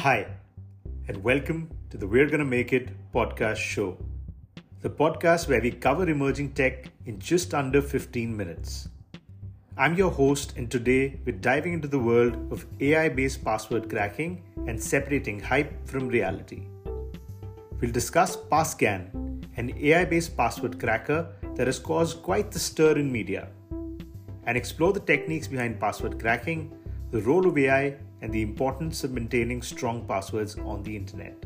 Hi, and welcome to the We're Gonna Make It podcast show, the podcast where we cover emerging tech in just under 15 minutes. I'm your host, and today we're diving into the world of AI based password cracking and separating hype from reality. We'll discuss PassGAN, an AI based password cracker that has caused quite the stir in media, and explore the techniques behind password cracking, the role of AI and the importance of maintaining strong passwords on the internet.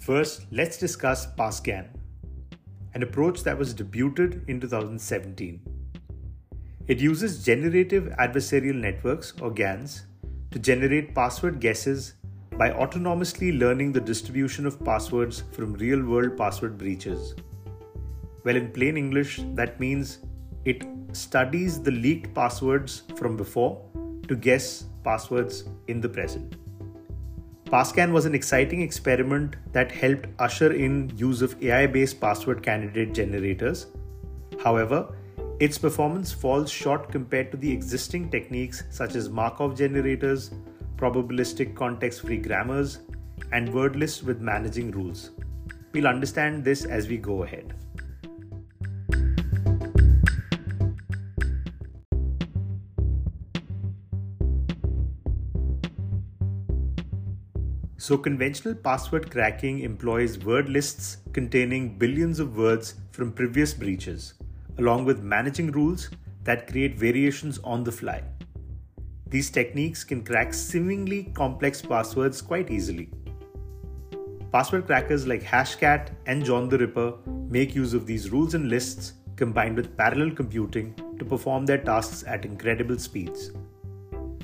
First, let's discuss PassGAN, an approach that was debuted in 2017. It uses generative adversarial networks, or GANs, to generate password guesses by autonomously learning the distribution of passwords from real world password breaches. Well, in plain English, that means it studies the leaked passwords from before to guess passwords in the present. PassGAN was an exciting experiment that helped usher in use of AI based password candidate generators. However, its performance falls short compared to the existing techniques such as Markov generators, probabilistic context free grammars, and word lists with managing rules. We'll understand this as we go ahead. So, conventional password cracking employs word lists containing billions of words from previous breaches, along with managing rules that create variations on the fly. These techniques can crack seemingly complex passwords quite easily. Password crackers like Hashcat and John the Ripper make use of these rules and lists combined with parallel computing to perform their tasks at incredible speeds.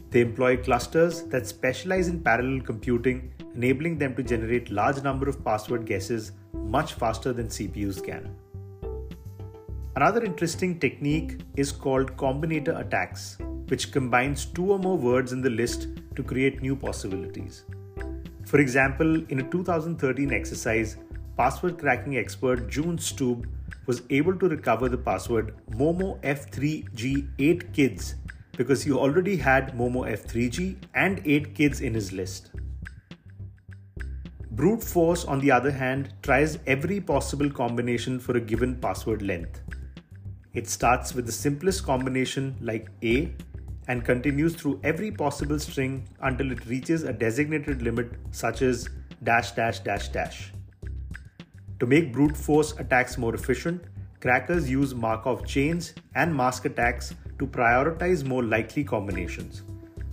They employ clusters that specialize in parallel computing, enabling them to generate large number of password guesses much faster than CPUs can. Another interesting technique is called combinator attacks, which combines two or more words in the list to create new possibilities. For example, in a 2013 exercise, password cracking expert Jens Steube was able to recover the password Momo F3G 8 kids because he already had Momo F3G and 8 kids in his list. Brute force, on the other hand, tries every possible combination for a given password length. It starts with the simplest combination like A and continues through every possible string until it reaches a designated limit such as dash dash dash dash. To make brute force attacks more efficient, crackers use Markov chains and mask attacks to prioritize more likely combinations,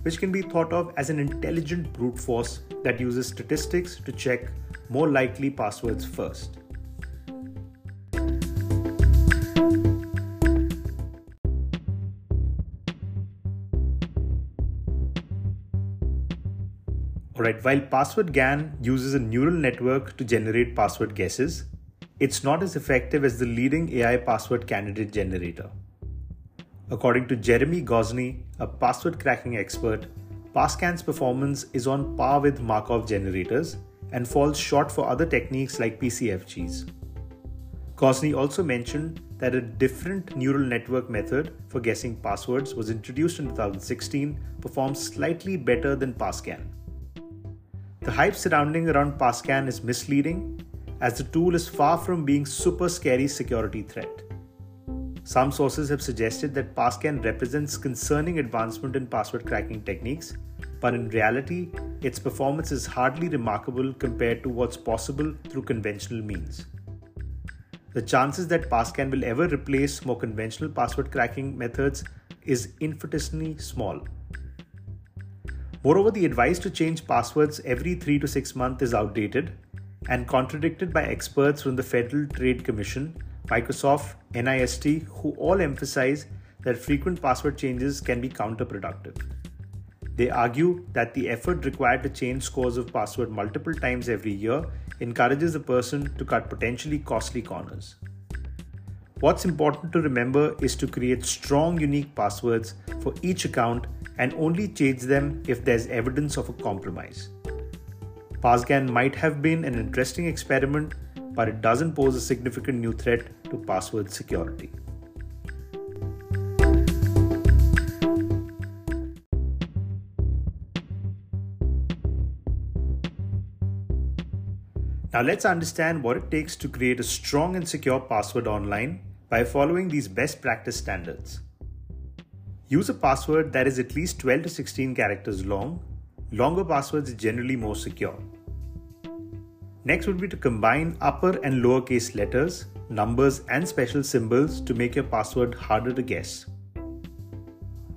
which can be thought of as an intelligent brute force that uses statistics to check more likely passwords first. Alright, while PasswordGAN uses a neural network to generate password guesses, it's not as effective as the leading AI password candidate generator. According to Jeremi Gosney, a password cracking expert, PassGAN's performance is on par with Markov generators and falls short for other techniques like PCFGs. Gosney also mentioned that a different neural network method for guessing passwords was introduced in 2016, performs slightly better than PassGAN. The hype surrounding around PassGAN is misleading as the tool is far from being super scary security threat. Some sources have suggested that PassGAN represents concerning advancement in password cracking techniques, but in reality, its performance is hardly remarkable compared to what's possible through conventional means. The chances that PassGAN will ever replace more conventional password cracking methods is infinitesimally small. Moreover, the advice to change passwords every 3 to 6 months is outdated and contradicted by experts from the Federal Trade Commission, Microsoft, NIST, who all emphasize that frequent password changes can be counterproductive. They argue that the effort required to change scores of password multiple times every year encourages a person to cut potentially costly corners. What's important to remember is to create strong, unique passwords for each account and only change them if there's evidence of a compromise. PassGAN might have been an interesting experiment, but it doesn't pose a significant new threat to password security. Now let's understand what it takes to create a strong and secure password online by following these best practice standards. Use a password that is at least 12 to 16 characters long. Longer passwords are generally more secure. Next would be to combine upper and lowercase letters, numbers, and special symbols to make your password harder to guess.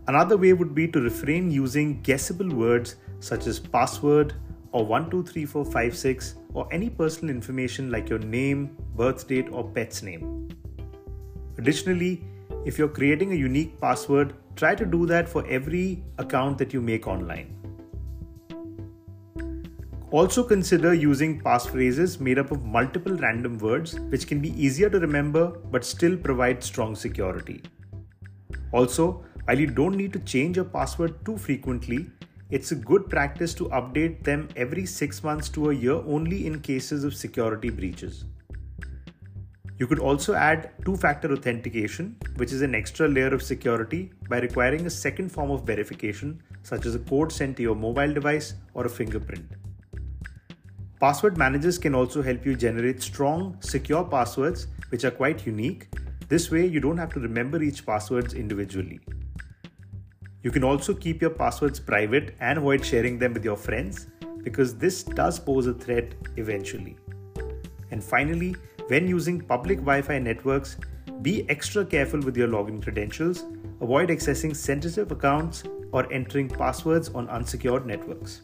Another way would be to refrain using guessable words such as password or 123456 or any personal information like your name, birth date, or pet's name. Additionally, if you're creating a unique password, try to do that for every account that you make online. Also consider using passphrases made up of multiple random words, which can be easier to remember but still provide strong security. Also, while you don't need to change your password too frequently, it's a good practice to update them every 6 months to a year only in cases of security breaches. You could also add two factor authentication, which is an extra layer of security by requiring a second form of verification, such as a code sent to your mobile device or a fingerprint. Password managers can also help you generate strong, secure passwords which are quite unique. This way, you don't have to remember each passwords individually. You can also keep your passwords private and avoid sharing them with your friends because this does pose a threat eventually. And finally, when using public Wi Fi networks, be extra careful with your login credentials, avoid accessing sensitive accounts, or entering passwords on unsecured networks.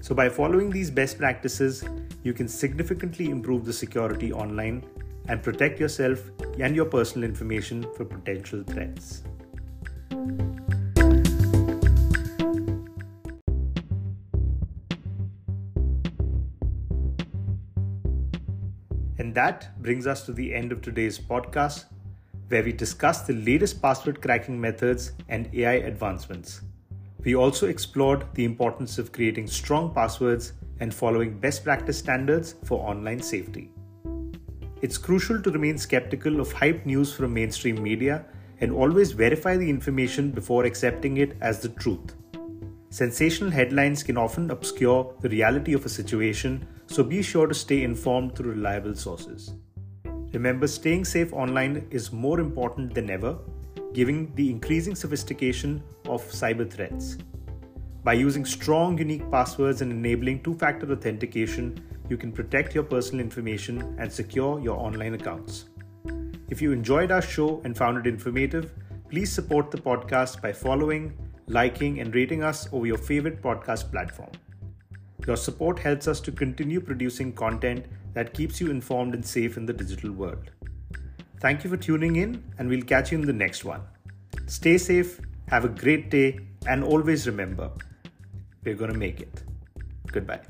So, by following these best practices, you can significantly improve the security online and protect yourself and your personal information from potential threats. And that brings us to the end of today's podcast, where we discuss the latest password cracking methods and AI advancements. We also explored the importance of creating strong passwords and following best practice standards for online safety. It's crucial to remain skeptical of hype news from mainstream media and always verify the information before accepting it as the truth. Sensational headlines can often obscure the reality of a situation, so be sure to stay informed through reliable sources. Remember, staying safe online is more important than ever given the increasing sophistication of cyber threats. By using strong, unique passwords and enabling two factor authentication, you can protect your personal information and secure your online accounts. If you enjoyed our show and found it informative, please support the podcast by following, liking, and rating us over your favorite podcast platform. Your support helps us to continue producing content that keeps you informed and safe in the digital world. Thank you for tuning in, and we'll catch you in the next one. Stay safe, have a great day, and always remember we're going to make it. Goodbye.